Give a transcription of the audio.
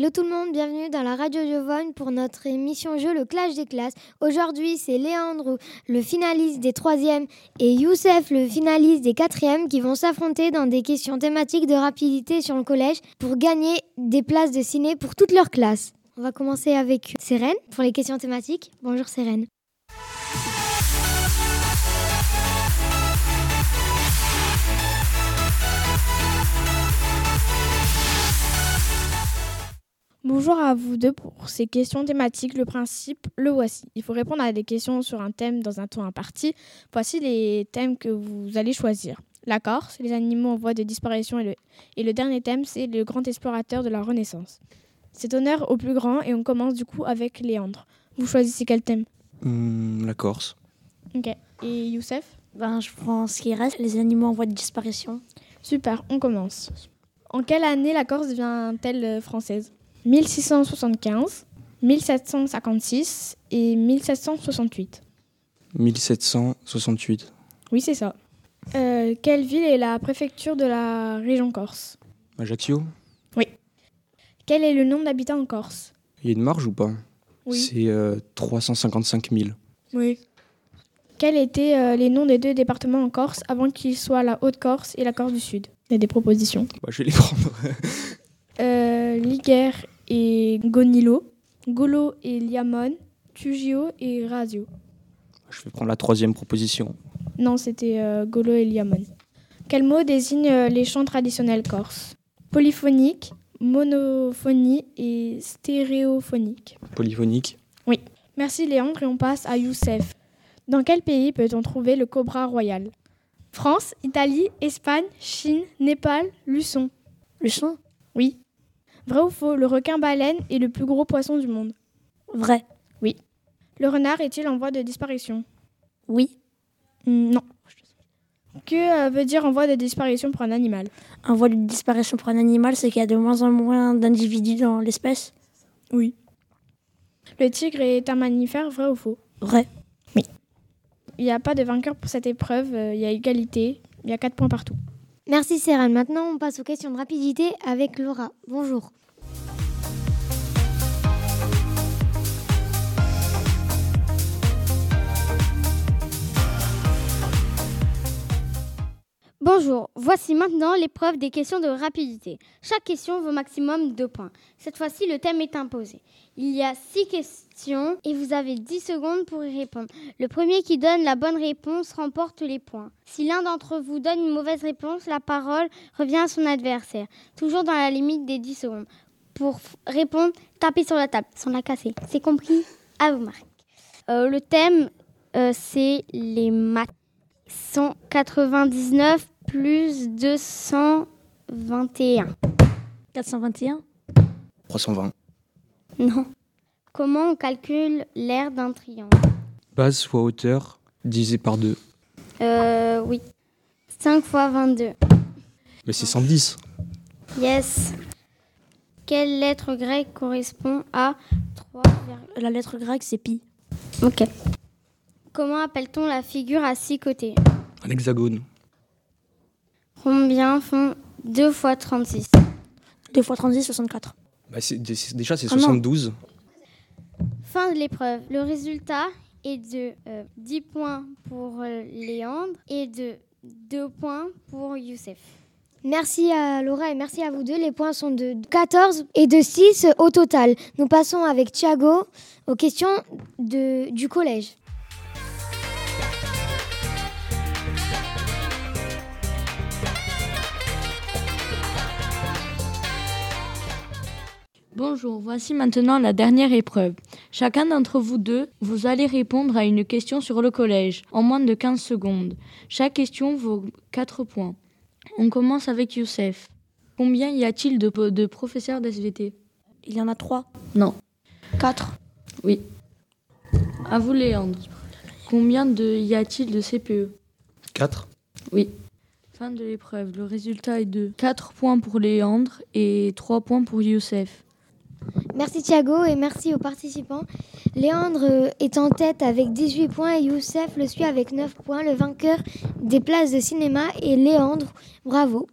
Hello tout le monde, bienvenue dans la radio Giovone pour notre émission jeu Le Clash des classes. Aujourd'hui, c'est Léandre, le finaliste des troisièmes, et Youssef, le finaliste des quatrièmes, qui vont s'affronter dans des questions thématiques de rapidité sur le collège pour gagner des places de ciné pour toute leur classe. On va commencer avec Sérène pour les questions thématiques. Bonjour Sérène. Bonjour à vous deux pour ces questions thématiques. Le principe, le voici. Il faut répondre à des questions sur un thème dans un temps imparti. Voici les thèmes que vous allez choisir. La Corse, les animaux en voie de disparition et le, et le dernier thème, c'est le grand explorateur de la Renaissance. C'est honneur au plus grand et on commence du coup avec Léandre. Vous choisissez quel thème? Hum, la Corse. Ok. Et Youssef? Ben, je prends ce qui reste, les animaux en voie de disparition. Super, on commence. En quelle année la Corse devient-elle euh, française? 1675, 1756 et 1768. 1768. Oui, c'est ça. Euh, quelle ville est la préfecture de la région Corse? Ajaccio? Quel est le nombre d'habitants en Corse? Il y a une marge ou pas? C'est euh, 355 000. Oui. Quels étaient euh, les noms des deux départements en Corse avant qu'ils soient la Haute-Corse et la Corse du Sud? Il y a des propositions. Bah, je vais les prendre. Euh, Liguer et Gonilo, Golo et Liamone, Tugio et Rasio. je vais prendre la troisième proposition. Non, c'était euh, Golo et Liamone. Quel mot désigne euh, les chants traditionnels corses? Polyphonique, monophonie et stéréophonique. Polyphonique. Merci Léandre et on passe à Youssef. Dans quel pays peut-on trouver le cobra royal? France, Italie, Espagne, Chine, Népal, Luçon. Le son Oui. Vrai ou faux, le requin-baleine est le plus gros poisson du monde. Vrai. Le renard est-il en voie de disparition? Oui. Hmm, Non. Que euh, veut dire en voie de disparition pour un animal? En voie de disparition pour un animal, c'est qu'il y a de moins en moins d'individus dans l'espèce? Oui. Le tigre est un mammifère, vrai ou faux? Vrai. Il n'y a pas de vainqueur pour cette épreuve, euh, il y a égalité, il y a 4 points partout. Merci Sérène. Maintenant, on passe aux questions de rapidité avec Laura. Bonjour. Bonjour, voici maintenant l'épreuve des questions de rapidité. Chaque question vaut maximum 2 points. Cette fois-ci, le thème est imposé. Il y a 6 questions et vous avez 10 secondes pour y répondre. Le premier qui donne la bonne réponse remporte les points. Si l'un d'entre vous donne une mauvaise réponse, la parole revient à son adversaire, toujours dans la limite des 10 secondes. Pour répondre, tapez sur la table sans la casser. C'est compris À vous, Marc. Euh, le thème, euh, c'est les maths. 199 plus 221. 421 320. Non. Comment on calcule l'aire d'un triangle? Base fois hauteur divisé par 2. Euh, oui. 5 fois 22. Mais c'est 110. Yes. Quelle lettre grecque correspond à 3, La lettre grecque, c'est pi. Ok. Comment appelle-t-on la figure à six côtés? Un hexagone. Combien font 2 fois 36 2 fois 36, 64. Bah, c'est- déjà, c'est Ah non. 72. Fin de l'épreuve. Le résultat est de euh, 10 points pour euh, Léandre et de 2 points pour Youssef. Merci à Laura et merci à vous deux. Les points sont de 14 et de 6 au total. Nous passons avec Thiago aux questions de, du collège. Bonjour, voici maintenant la dernière épreuve. Chacun d'entre vous deux, vous allez répondre à une question sur le collège en moins de 15 secondes. Chaque question vaut 4 points. On commence avec Youssef. Combien y a-t-il de, de professeurs d'SVT Il y en a 3. Non. 4. Oui. À vous, Léandre. Combien de y a-t-il de CPE 4. Fin de l'épreuve. Le résultat est de 4 points pour Léandre et 3 points pour Youssef. Merci Thiago et merci aux participants. Léandre euh, est en tête avec 18 points et Youssef le suit avec 9 points. Le vainqueur des places de cinéma est Léandre. Bravo.